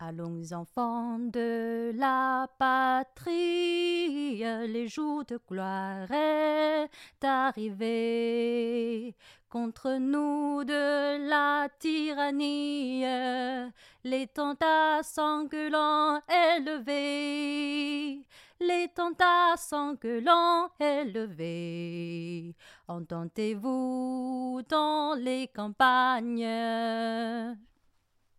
Allons enfants de la patrie, les jours de gloire est arrivé. Contre nous de la tyrannie, l'étendard sanglant élevé, l'étendard sanglant élevé. Entendez-vous dans les campagnes?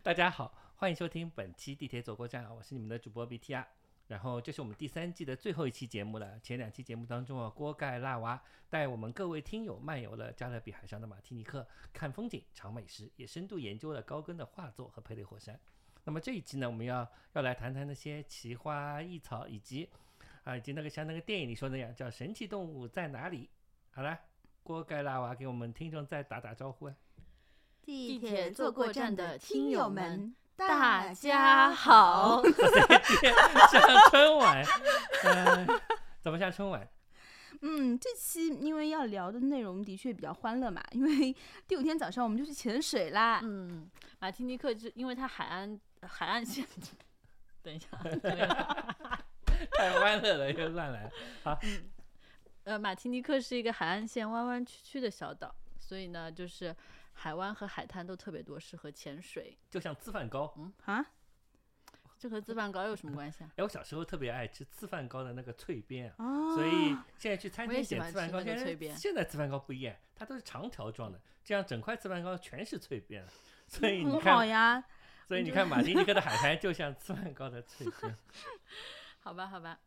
大家好， 欢迎收听本期地铁走过站，我是你们的主播 BTR。然后这是我们第三季的最后一期节目了。前两期节目当中啊，锅盖辣娃带我们各位听友漫游了加勒比海上的马提尼克，看风景、尝美食，也深度研究了高更的画作和佩雷火山。那么这一期呢，我们要要来谈谈那些奇花异草，以及啊，以及那个像那个电影里说那样叫神奇动物在哪里。好了，锅盖辣娃给我们听众再打打招呼啊。地铁坐过站的听友们，大家好。像春晚，嗯、怎么像春晚？嗯，这期因为要聊的内容的确比较欢乐嘛，因为第五天早上我们就去潜水啦。嗯，马提尼克就因为它海岸海岸线，等一下，太欢乐了，又乱来了。好，呃，马提尼克是一个海岸线弯弯曲曲的小岛，所以呢，就是海湾和海滩都特别多，适合潜水。就像粢饭糕。啊，这和粢饭糕有什么关系啊？哎，我小时候特别爱吃粢饭糕的那个脆边啊，哦，所以现在去餐厅我也喜欢点粢饭糕，现在脆边现在粢饭糕不一样，它都是长条状的，这样整块粢饭糕全是脆边，所以你很好看，呀。所以你看马丁尼克的海滩就像粢饭糕的脆边。好吧，好吧。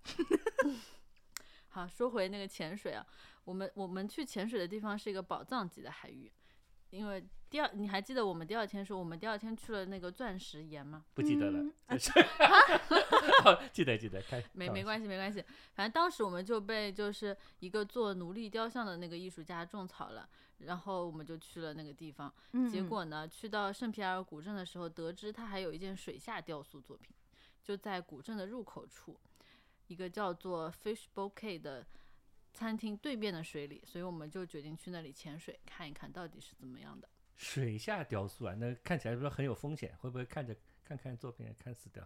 好，说回那个潜水啊，我们我们去潜水的地方是一个宝藏级的海域，因为第二你还记得我们第二天说我们第二天去了那个钻石岩吗？不记得了 记得记得，开没没。关系没关系，反正当时我们就被就是一个做奴隶雕像的那个艺术家种草了，然后我们就去了那个地方。嗯结果呢，去到圣皮埃尔古镇的时候，得知他还有一件水下雕塑作品，就在古镇的入口处，一个叫做 Fish Bouquet 的餐厅对面的水里，所以我们就决定去那里潜水，看一看到底是怎么样的。水下雕塑啊，那看起来是不是很有风险？会不会看着看看作品看死掉？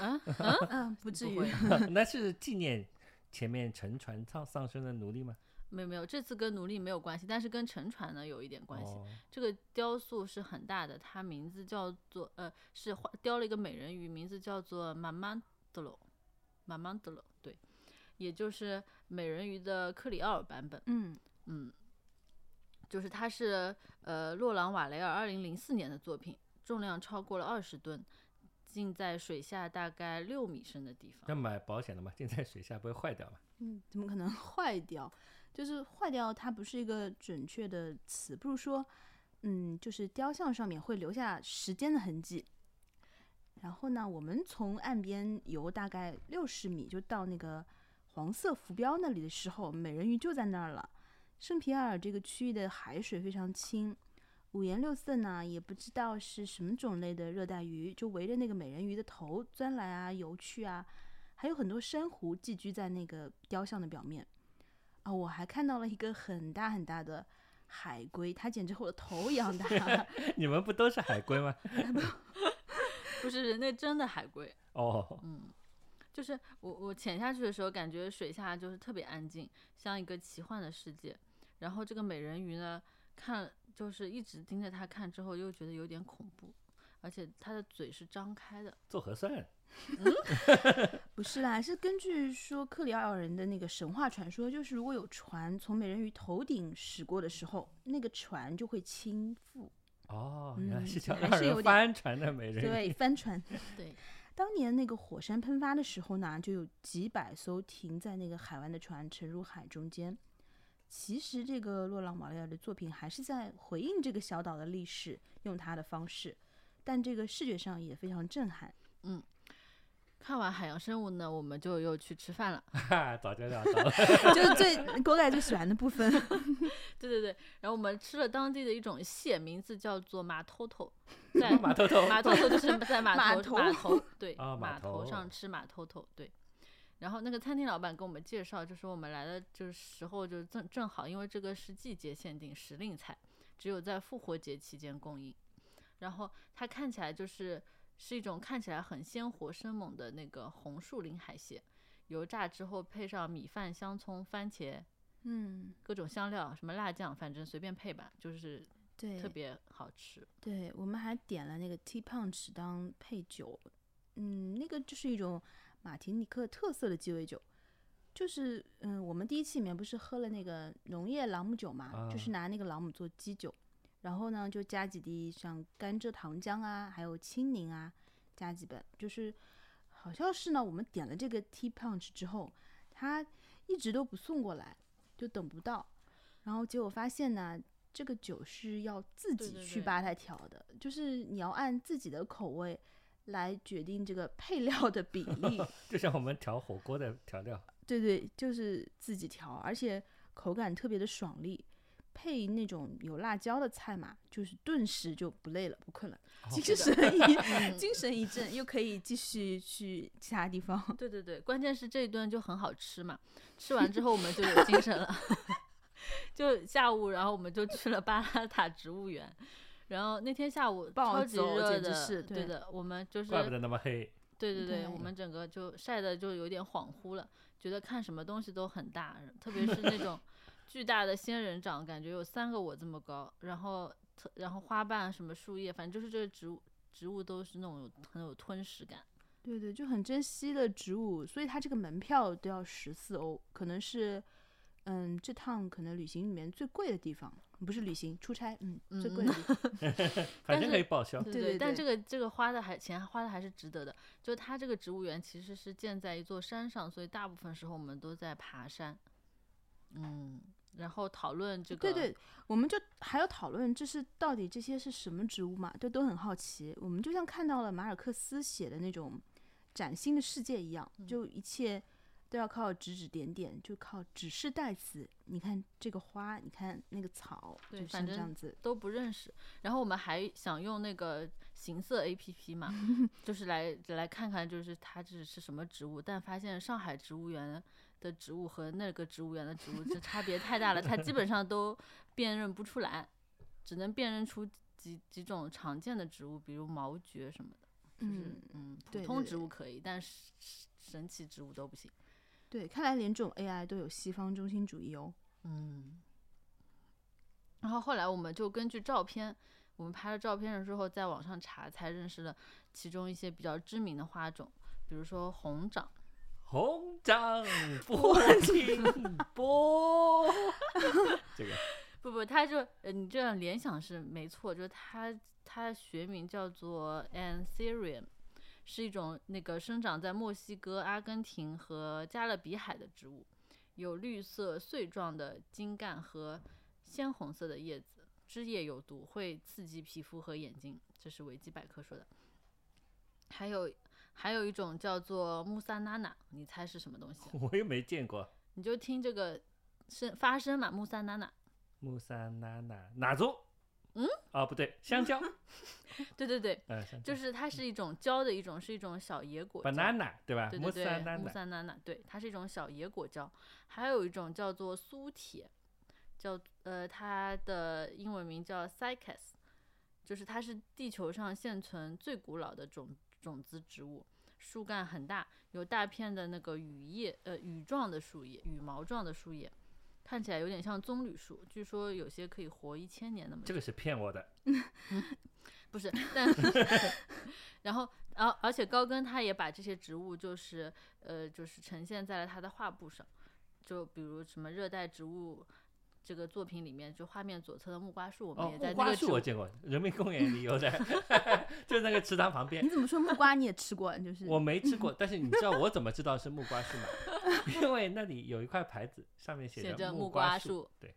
嗯 嗯，嗯，不至于。那是纪念前面沉船丧丧生的奴隶吗？没有没有，这次跟奴隶没有关系，但是跟沉船呢有一点关系。哦这个雕塑是很大的，它名字叫做呃，是画雕了一个美人鱼，名字叫做马曼德罗，马曼德罗，对，也就是美人鱼的克里奥尔版本。嗯，嗯，就是它是呃洛朗瓦雷尔二零零四年的作品，重量超过了二十吨，浸在水下大概六米深的地方。那。买保险的嘛，浸在水下不会坏掉吗？嗯，怎么可能坏掉？就是坏掉，它不是一个准确的词，不如说，嗯，就是雕像上面会留下时间的痕迹。然后呢，我们从岸边游大概六十米，就到那个黄色浮标那里的时候，美人鱼就在那儿了。圣皮埃尔这个区域的海水非常清，五颜六色呢，也不知道是什么种类的热带鱼，就围着那个美人鱼的头钻来啊，游去啊，还有很多珊瑚寄居在那个雕像的表面。啊，我还看到了一个很大很大的海龟，它简直和我的头一样大。你们不都是海龟吗？不是人类真的海龟，哦，嗯，就是我我潜下去的时候，感觉水下就是特别安静，像一个奇幻的世界。然后这个美人鱼呢，看就是一直盯着它看，之后又觉得有点恐怖，而且它的嘴是张开的。做核酸。不是啦，是根据说克里奥尔人的那个神话传说，就是如果有船从美人鱼头顶驶过的时候，那个船就会倾覆，哦，原来嗯是有点翻船的美人鱼。对，翻船。对，当年那个火山喷发的时候呢，就有几百艘停在那个海湾的船沉入海中间。其实这个洛朗瓦雷尔的作品还是在回应这个小岛的历史，用他的方式，但这个视觉上也非常震撼。嗯看完海洋生物呢，我们就又去吃饭了。早就料到了。就是最狗仔最喜欢的部分。对对对，然后我们吃了当地的一种蟹，名字叫做马头头，在马头头，马头头就是在码头码头码头对啊码码头头上吃马头头对。然后那个餐厅老板跟我们介绍，就说我们来的就是时候就正正好，因为这个是季节限定时令菜，只有在复活节期间供应。然后它看起来就是是一种看起来很鲜活生猛的那个红树林海蟹，油炸之后配上米饭、香葱、番茄嗯，各种香料，什么辣酱，反正随便配吧，就是对，特别好吃。对，我们还点了那个 Tea Punch 当配酒，嗯，那个就是一种马提尼克特色的鸡尾酒，就是嗯，我们第一期里面不是喝了那个农业朗姆酒嘛，就是啊。拿那个朗姆做基酒，然后呢就加几滴像甘蔗糖浆啊，还有青柠啊，加几本，就是好像是呢，我们点了这个 Tea Punch 之后，他一直都不送过来，就等不到，然后结果发现呢。这个酒是要自己去吧台调的，就是你要按自己的口味来决定这个配料的比例。就像我们调火锅的调料，对对，就是自己调，而且口感特别的爽利。配那种有辣椒的菜嘛，就是顿时就不累了，不困了，哦精是神的一嗯 精神一振，又可以继续去其他地方。对对对，关键是这一顿就很好吃嘛，吃完之后我们就有精神了。就下午，然后我们就去了巴拉塔植物园，然后那天下午超级走热的，是对对的，我们就是怪不得那么黑。对对对，对我们整个就晒的就有点恍惚了，觉得看什么东西都很大，特别是那种巨大的仙人掌，感觉有三个我这么高，然后特然后花瓣什么树叶，反正就是这个植物植物都是那种有很有吞噬感。对对，就很珍惜的植物，所以它这个门票都要十四欧，可能是，嗯，这趟可能旅行里面最贵的地方，不是旅行出差，嗯，最贵的地方。反正是可以报销。对但对对对这个这个花的还钱花的还是值得的。就它这个植物园其实是建在一座山上，所以大部分时候我们都在爬山。嗯，然后讨论这个，对对，我们就还要讨论这是到底这些是什么植物嘛，就都很好奇。我们就像看到了马尔克斯写的那种崭新的世界一样，嗯就一切都要靠指指点点，就靠指示代词。你看这个花，你看那个草，就像这对反正样子。都不认识。然后我们还想用那个行色 A P P 嘛，就是来来看看就是它这是什么植物，但发现上海植物园的植物和那个植物园的植物这差别太大了，它基本上都辨认不出来，只能辨认出几几种常见的植物，比如毛蕨什么的。就是嗯嗯，普通植物可以，但是神奇植物都不行。对，看来连这种 AI 都有西方中心主义哦。嗯，然后后来我们就根据照片，我们拍了照片了之后，在网上查，才认识了其中一些比较知名的花种，比如说红掌。红掌拨清波，这个 不不，他就呃，你这样联想是没错，就是它它学名叫做 Anthurium，是一种那个生长在墨西哥、阿根廷和加勒比海的植物，有绿色穗状的茎干和鲜红色的叶子，枝叶有毒，会刺激皮肤和眼睛，这是维基百科说的。还有还有一种叫做穆萨娜娜，你猜是什么东西？我又没见过。你就听这个声发声嘛，穆萨娜娜。穆萨娜娜哪种？嗯？哦，不对，香蕉。对对对。就是它是一种蕉的一种，是一种小野果蕉。banana 对吧？木对对对，木山娜娜。萨娜娜，对，它是一种小野果胶。还有一种叫做苏铁，叫呃，它的英文名叫 cycas，就是它是地球上现存最古老的种种子植物，树干很大，有大片的那个羽叶，呃，羽状的树叶，羽毛状的树叶。看起来有点像棕榈树，据说有些可以活一千年那么久。这个是骗我的。不是，但 然后，而而且高更他也把这些植物就是呃就是呈现在了他的画布上，就比如什么热带植物这个作品里面，就画面左侧的木瓜树，我们哦，也在那个木瓜树我见过，人民公园里有的，就那个池塘旁边你。怎么说木瓜你也吃过？就是我没吃过，但是你知道我怎么知道是木瓜树吗？因为那里有一块牌子，上面写着木木瓜树树。对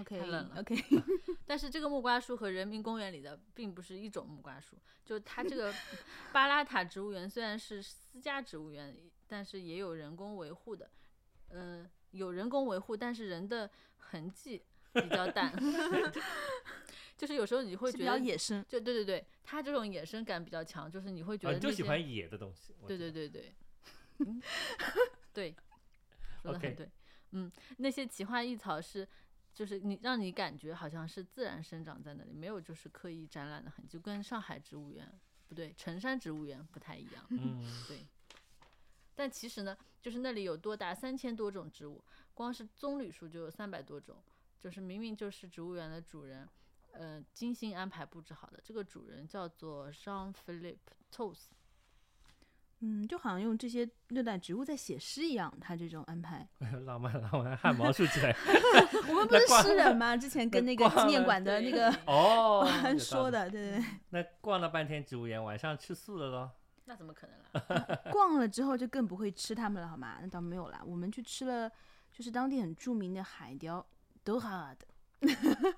，OK 太冷了 OK，但是这个木瓜树和人民公园里的并不是一种木瓜树，就它这个 巴拉塔植物园虽然是私家植物园，但是也有人工维护的，呃，有人工维护，但是人的痕迹比较淡 就是有时候你会是比较觉得，野生。就对对对，它这种野生感比较强，就是你会觉啊，得那些，你就喜欢野的东西。对对对对，嗯，对，说的很对，嗯，那些奇花异草是。就是你让你感觉好像是自然生长在那里，没有就是刻意展览的痕迹，就跟上海植物园不对，辰山植物园不太一样。嗯，对，但其实呢，就是那里有多达三千多种植物，光是棕榈树就有三百多种，就是明明就是植物园的主人，呃，精心安排布置好的。这个主人叫做 Jean Philippe Tos，嗯，就好像用这些热带植物在写诗一样，他这种安排。浪漫浪漫，汗毛竖起来。我们不是诗人吗？之前跟那个纪念馆的那个哦，说的，对对对。那逛了半天植物园，晚上吃素了喽？那怎么可能啦？逛了之后就更不会吃它们了，好吗？那倒没有啦，我们去吃了，就是当地很著名的海雕，都好的。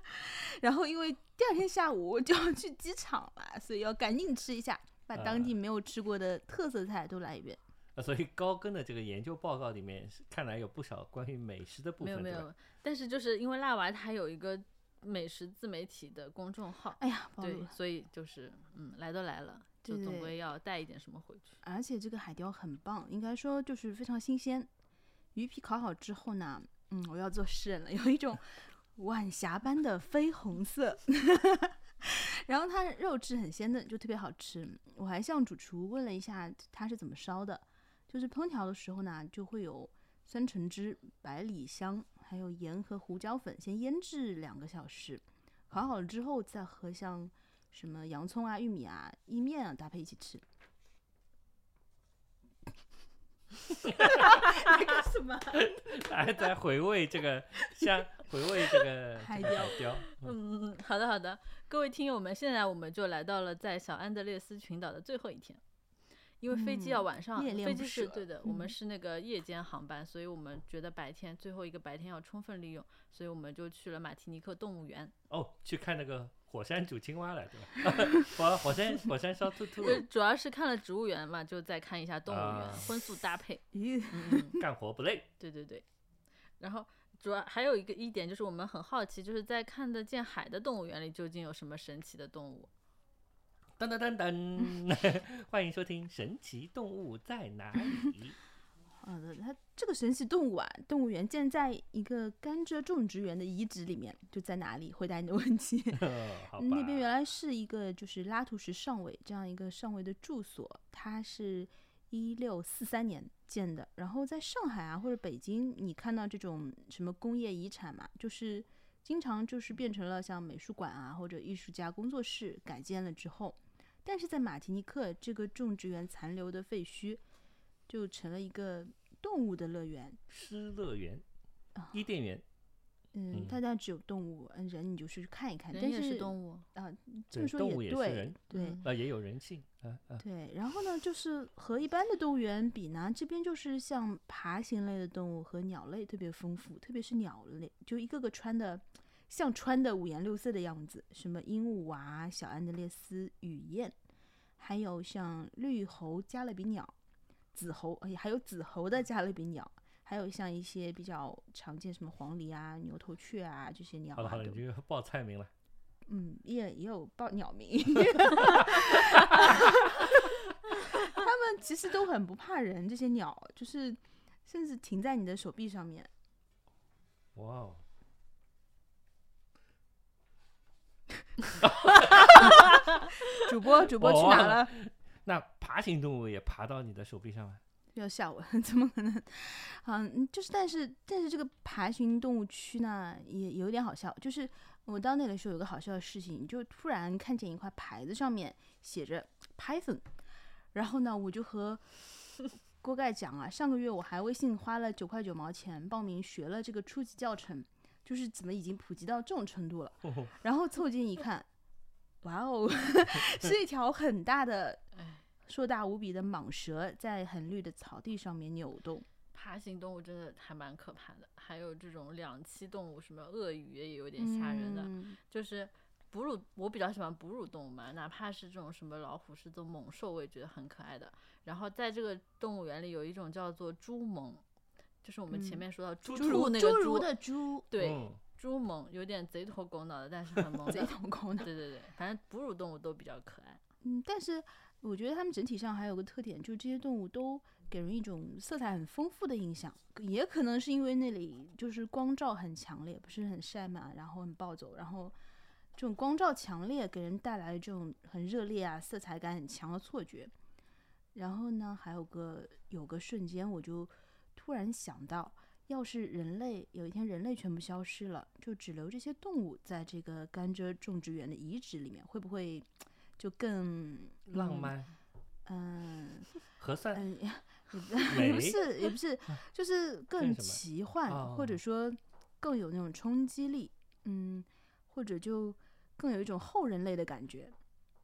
然后因为第二天下午就要去机场了，所以要赶紧吃一下，把当地没有吃过的特色菜都来一遍。呃，所以高更的这个研究报告里面，看来有不少关于美食的部分。没有没有，但是就是因为辣娃他有一个美食自媒体的公众号，哎呀，对，所以就是嗯，来都来了。就总归要带一点什么回去，而且这个海雕很棒，应该说就是非常新鲜。鱼皮烤好之后呢，嗯，我要做诗人了，有一种晚霞般的绯红色。然后它肉质很鲜嫩，就特别好吃。我还向主厨问了一下它是怎么烧的，就是烹调的时候呢，就会有酸橙汁、百里香，还有盐和胡椒粉，先腌制两个小时，烤好了之后再和像。什么洋葱啊、玉米啊、意面啊搭配一起吃。那个什么？还在回味这个香，回味 这个海雕。嗯，好的好的，各位听友们，现在我们就来到了在小安德烈斯群岛的最后一天。因为飞机要晚上，飞机是对的，我们是那个夜间航班，所以我们觉得白天最后一个白天要充分利用，所以我们就去了马提尼克动物园。哦，去看那个火山煮青蛙了，对吧？火火山火山烧兔兔。主要是看了植物园嘛，就再看一下动物园，荤素搭配，咦 干活不累。对对对。然后主要还有一个一点就是我们很好奇，就是在看得见海的动物园里究竟有什么神奇的动物。噔噔噔噔，欢迎收听《神奇动物在哪里》。好的，它这个神奇动物啊，动物园建在一个甘蔗种植园的遗址里面，就在哪里？回答你的问题。那边原来是一个就是拉图什上尉这样一个上尉的住所，它是一六四三年建的。然后在上海啊或者北京，你看到这种什么工业遗产嘛，就是经常就是变成了像美术馆啊或者艺术家工作室改建了之后。但是在马提尼克这个种植园残留的废墟，就成了一个动物的乐园，失乐园，伊甸园。嗯，大家只有动物，嗯，人你就去看一看。人也是动物啊，这么说也对，对，啊，也有人性，啊啊。对，然后呢，就是和一般的动物园比呢，这边就是像爬行类的动物和鸟类特别丰富，特别是鸟类，就一个个穿的。像穿的五颜六色的样子，什么鹦鹉啊、小安德烈斯雨燕，还有像绿猴、加勒比鸟、紫猴，哎，还有紫猴的加勒比鸟，还有像一些比较常见什么黄鹂啊、牛头雀啊这些鸟。好了好了，你就报菜名了。嗯，也也有报鸟名。他们其实都很不怕人，这些鸟就是甚至停在你的手臂上面。哇哦！主播，主播去哪了？那爬行动物也爬到你的手臂上了？要吓我？怎么可能？嗯，就是，但是，但是这个爬行动物区呢，也有点好笑。就是我到那的时候，有个好笑的事情，就突然看见一块牌子，上面写着 Python，然后呢，我就和锅盖讲啊，上个月我还微信花了九块九毛钱报名学了这个初级教程。就是怎么已经普及到这种程度了，然后凑近一看，哇哦，是一条很大的、硕大无比的蟒蛇在很绿的草地上面扭动。爬行动物真的还蛮可怕的，还有这种两栖动物，什么鳄鱼也有点吓人的。就是哺乳，我比较喜欢哺乳动物嘛，哪怕是这种什么老虎、狮子、猛兽，我也觉得很可爱的。然后在这个动物园里，有一种叫做猪獴。就是我们前面说到猪猪那个猪的猪，对，猪萌有点贼头狗脑的，但是很 萌。贼头狗脑。对对对，反正哺乳动物都比较可爱。嗯，但是我觉得它们整体上还有个特点，就是这些动物都给人一种色彩很丰富的印象。也可能是因为那里就是光照很强烈，不是很晒嘛，然后很暴走，然后这种光照强烈，给人带来这种很热烈啊、色彩感很强的错觉。然后呢，还有个有个瞬间，我就突然想到，要是人类有一天人类全部消失了，就只留这些动物在这个甘蔗种植园的遗址里面，会不会就更浪？漫、嗯合算、嗯，也不美也不是，也不是，就是更奇幻，或哦者说更有那种冲击力，嗯，或者就更有一种后人类的感觉。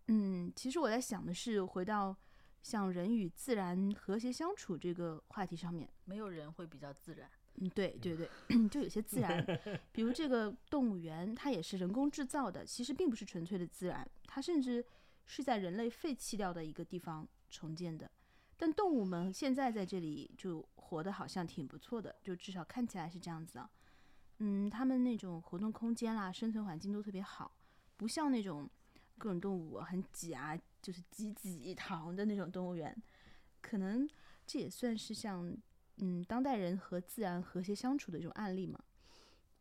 嗯，其实我在想的是，回到像人与自然和谐相处这个话题上面。没有人会比较自然。嗯，对对对，就有些自然，比如这个动物园，它也是人工制造的，其实并不是纯粹的自然，它甚至是在人类废弃掉的一个地方重建的。但动物们现在在这里就活得好像挺不错的，就至少看起来是这样子啊。嗯，它们那种活动空间啦、生存环境都特别好，不像那种各种动物很挤啊，就是挤挤一堂的那种动物园。可能这也算是像嗯当代人和自然和谐相处的一种案例嘛。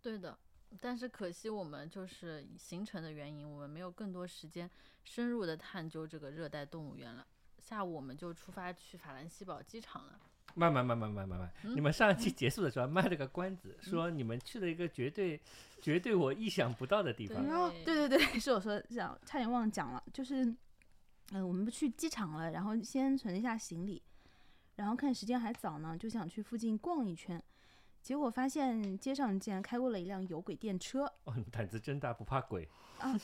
对的，但是可惜我们就是行程的原因，我们没有更多时间深入的探究这个热带动物园了。下午我们就出发去法兰西堡机场了。慢慢慢慢慢慢慢，嗯你们上一期结束的时候 卖了个关子，说你们去了一个绝对绝对我意想不到的地方。然后对对对，是我说讲，差点忘了讲了，就是，嗯、我们不去机场了，然后先存了一下行李，然后看时间还早呢，就想去附近逛一圈，结果发现街上竟然开过了一辆有轨电车，哦，你胆子真大，不怕鬼。呃，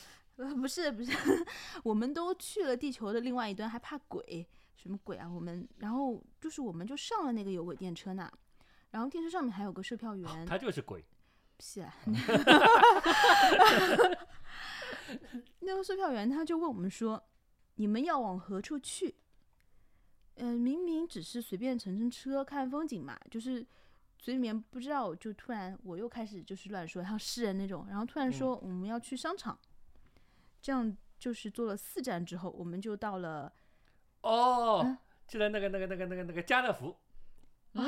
不是不是，我们都去了地球的另外一端，还怕鬼？什么鬼啊？我们然后就是我们就上了那个有轨电车呢，然后电车上面还有个售票员，他就是鬼。是啊，那个售票员他就问我们说：“你们要往何处去？”呃，明明只是随便乘乘车看风景嘛，就是嘴里面不知道，就突然我又开始就是乱说，像诗人那种，然后突然说我们要去商场，这样就是坐了四站之后，我们就到了。哦嗯，去了那个那个那个那个那个家乐福，啊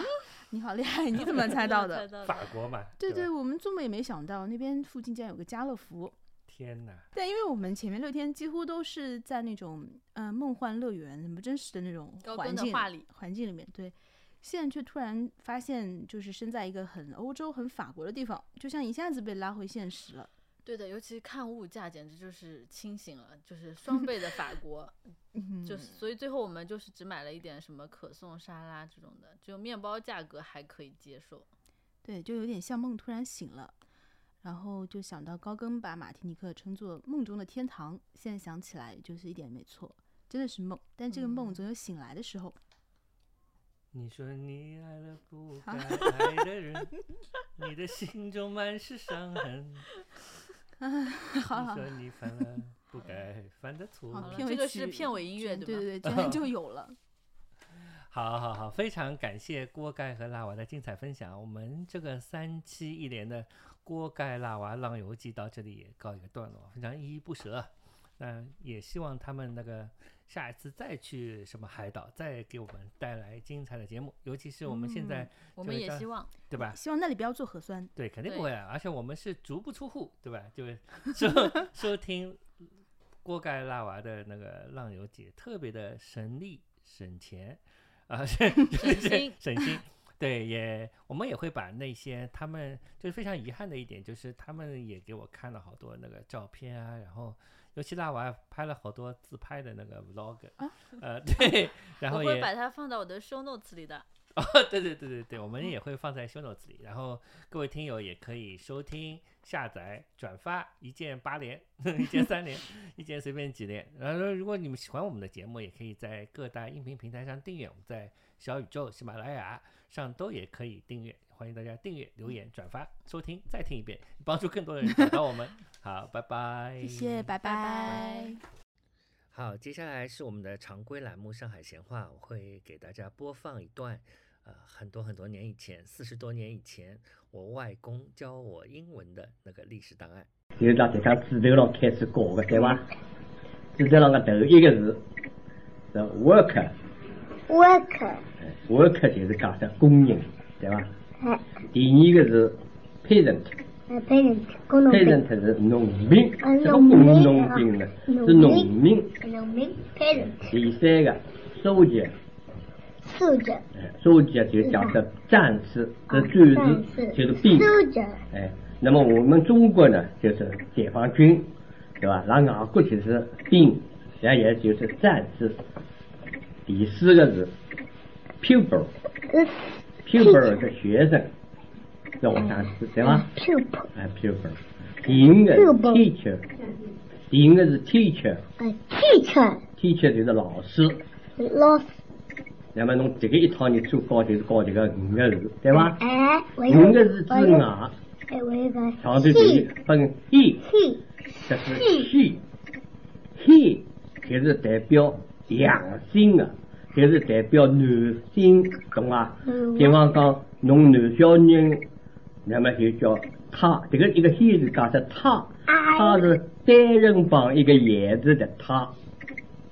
你好厉害，你 怎么猜到的？法国嘛。对对，我们做梦也没想到那边附近竟然有个家乐福。天哪，但因为我们前面六天几乎都是在那种呃梦幻乐园，很不真实的那种环境端的画里环境里面，对，现在却突然发现，就是身在一个很欧洲、很法国的地方，就像一下子被拉回现实了。对的，尤其看物价简直就是清醒了，就是双倍的法国，嗯，就所以最后我们就是只买了一点什么可颂沙拉这种的，只有面包价格还可以接受。对，就有点像梦突然醒了，然后就想到高更把马提尼克称作梦中的天堂，现在想起来就是一点没错，真的是梦，但这个梦嗯总有醒来的时候。你说你爱了不 该爱的人，你的心中满是伤痕。你说你犯了不该犯的错。这个是片尾音乐对吧对对今天就有了。好好好，非常感谢锅盖和辣娃的精彩分享。我们这个三期一连的锅盖辣娃浪游记到这里也告一个段落，非常依依不舍。那也希望他们那个下一次再去什么海岛，再给我们带来精彩的节目。尤其是我们现在、我们也希望，对吧？希望那里不要做核酸。对，肯定不会啊！而且我们是足不出户，对吧？就是收收听锅盖辣娃的那个浪游记，特别的省力省钱啊，省省心省心。对，也我们也会把那些他们就是非常遗憾的一点，就是他们也给我看了好多那个照片啊，然后尤其辣娃拍了好多自拍的那个 vlog，、啊呃，对，然后也我会把它放到我的 show notes 里的。哦，对对对对对，我们也会放在 show notes 里，然后各位听友也可以收听、下载、转发，一键八连，一键三连，一键随便几连。然后如果你们喜欢我们的节目，也可以在各大音频平台上订阅，我们在小宇宙、喜马拉雅上都也可以订阅，欢迎大家订阅、留言、转发、收听，再听一遍，帮助更多的人找到我们。好，拜拜，谢谢，拜拜拜好，接下来是我们的常规栏目《上海闲话》，我会给大家播放一段，呃，很多很多年以前，四十多年以前，我外公教我英文的那个历史档案。就是拿这张纸头上开始教的，对伐？纸头上个头一个字是 work，work，work 就是讲的工人，对吧？哎第二个是 peasant，呃，parent 工农兵，，parent 是农民，嗯这个工农民呢是农民民。农民 parent 第三个，soldier，soldier 哎，soldier 就讲的战士，这战战士士就是兵。soldier 哎，那么我们中国呢，就是解放军，对吧？那外国就是兵，然后也就是战士。第四个是 pupil，pupil 呃是学生，是学生是对吗？pupil。哎，pupil。第五个是 teacher，第五个是 teacher，teacher 呃 teacher 就是老师。老师，那么侬这个一套你做高就是高这个五个字，对吧？哎，我五个字之外，哎，我有个。上头就有分 he，he 这是 she，he 就是代表阳性的，就是代表男性，懂吗？嗯比方讲，侬男小人，那么就叫他，这个一个 he 是讲的他，他是单人旁一个言字的他，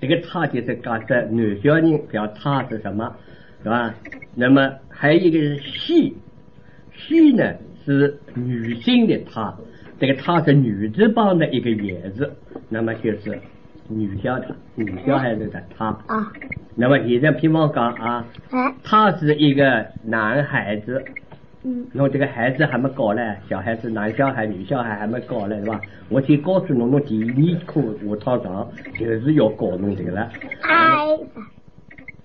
这个他就是讲的男小人，表他是什么，是吧？那么还有一个是 she，she 呢是女性的她，这个她是女字旁的一个言字，那么就是女小的女小孩子的她。啊，那么现在比方讲啊，哎，他是一个男孩子，嗯，侬这个孩子还没搞嘞，小孩子男小孩、女小孩还没搞嘞，是吧？我先告诉侬，侬第二课下趟上就是要搞侬这个了。I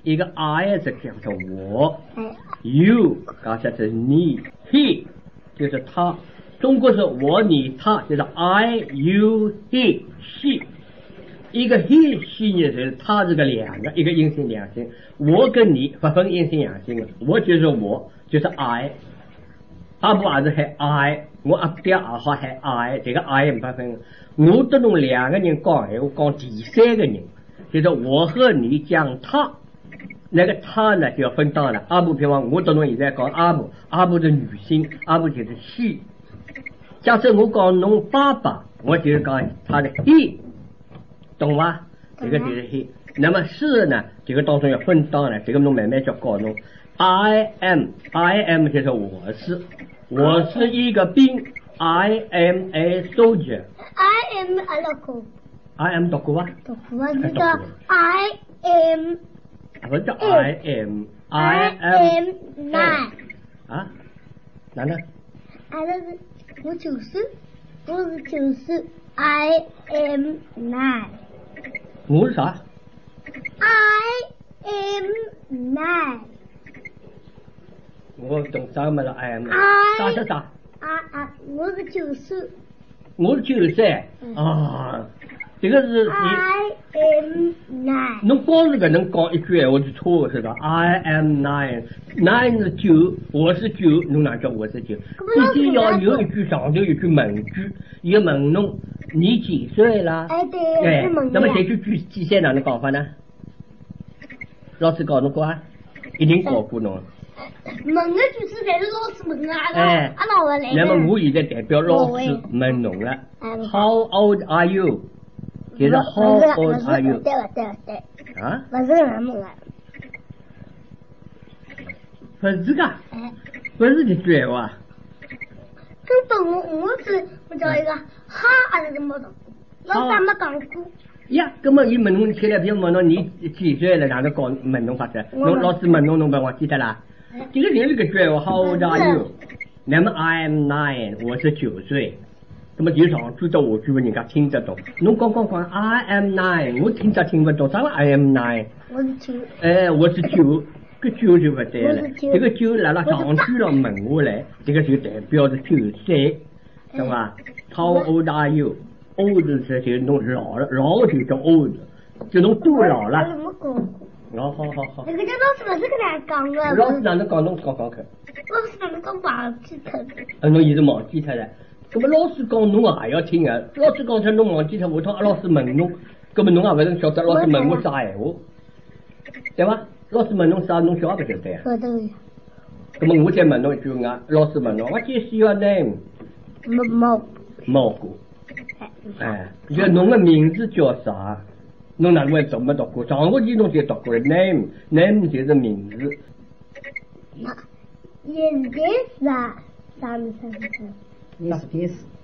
一个 I 是讲的我哎，you 刚才是你，he 就是他。中国是我、你、他，就是 I、you、he、she。一个 he、she 呢是他这个两个，一个阴性两性。我跟你不分阴性阳性的，我就是我，就是 I。阿婆也是喊 I，我阿爹也好喊 I，这个 I 不分。我跟侬两个人讲闲话，讲第三个人，就是我和你讲他。那个他呢就要分档了。阿布，比方我跟侬现在讲阿布，阿布是女性，阿布就是 she。假设我讲侬爸爸，我就是讲他的 he，懂吗？这个就是 he。那么是呢，这个当中要分档了，这个侬慢慢叫搞侬。I am，I am 就是我是，我是一个兵，I am a soldier。I am 阿拉哥，I am 读过吧？读我知道 I am 不是叫 I am am nine，啊？哪能？阿拉是我九岁，我是九岁，I am nine。我是啥？I am nine。我懂啥么了？I am。啥啥啥？啊啊，我是九岁我是九岁啊，这个是你，，I am nine。侬光是搿能讲一句闲话就错是吧？I am nine，nine 是九，我是九，侬哪叫我是九？必须要有一句上头有句问句，伊要问侬你几岁啦？哎对，那么的呀。这句句几岁哪能讲法呢？老师教侬过啊？一定教过侬。问的句子侪是老师问的，阿拉哎阿拉勿来那么。我现在代表老师问侬了，How old are you？就是 How old are you？对了对了对，啊？勿是搿能问的。不是个，哎，不是这句闲话。根本我我是我叫一个哈，还是怎么的？老师没讲过。呀，葛么伊问侬起来，比如问侬你几岁了，哪能讲问侬法子？侬老师问侬，侬不忘记得啦？这个就是个句闲话，How old are you？那么 I am nine，我是九岁。那么就上句到下句，人家听得懂。侬讲讲讲，I am nine，我听着听不懂，啥个 I am nine？我是九，哎，我是九，搿酒就不对了这个酒辣辣上句了问下来，这个就代表着九岁，懂吧？How old are 是就侬老了，老就叫 old，就侬多老我了。没讲。好好好好。那个叫老师勿是搿能讲的，老师哪能讲侬讲讲看？老师哪能讲忘记脱的？啊，侬现在忘记脱了。葛么老师讲侬也要听啊，老师讲脱侬忘记脱，下趟阿老师问侬，葛么侬也勿能晓得老师问我啥闲话，对伐？老师问侬啥，侬晓得不晓得呀？晓得呀。葛么我再问侬一句啊，老师问侬，What is your name？没没。毛哥，哎，就侬个名字叫啥？侬哪能会读没读过？上学期侬就读过了，name，name 就是名字。现在啥啥名啥名？Is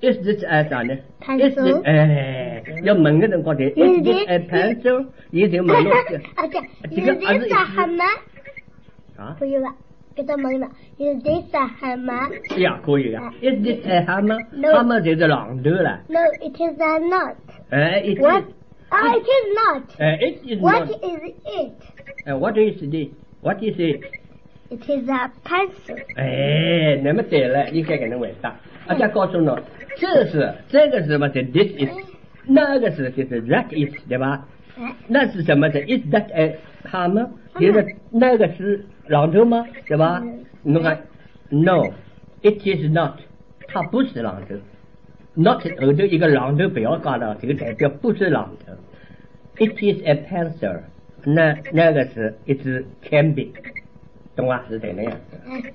，is this that 呃不这个 is that 怎么讲这个？Is 呃 is that is is this is this 啊？is this 哎啥呢？Pencil is this 哎要问嘅辰光的 is Is this this- a pencil？你就问了而且这个 Is 儿子 this 啊蛤蟆？啊？可以了，给他问了。Is this 啊蛤蟆呀，可以啊。Is this a hammer？No 蛤蟆就是榔头了。？No, it is a not. 哎，it What? is。Ah, it is not. 哎，it is What not。is it? 哎，what is this？What is it？It is a pencil. 哎，那么对了，应该给人回答。而且告诉我，这是这个是什么？是 this is，那个是就是 that is，对吧？哎那是什么？是 is that a hammer？就是那个是榔头吗？对吧？你看，no，it is not，它不是榔头。not 后头一个榔头不要加了，这个代表不是榔头。It is a pencil，那那个是一支铅笔，懂吧？是这样子。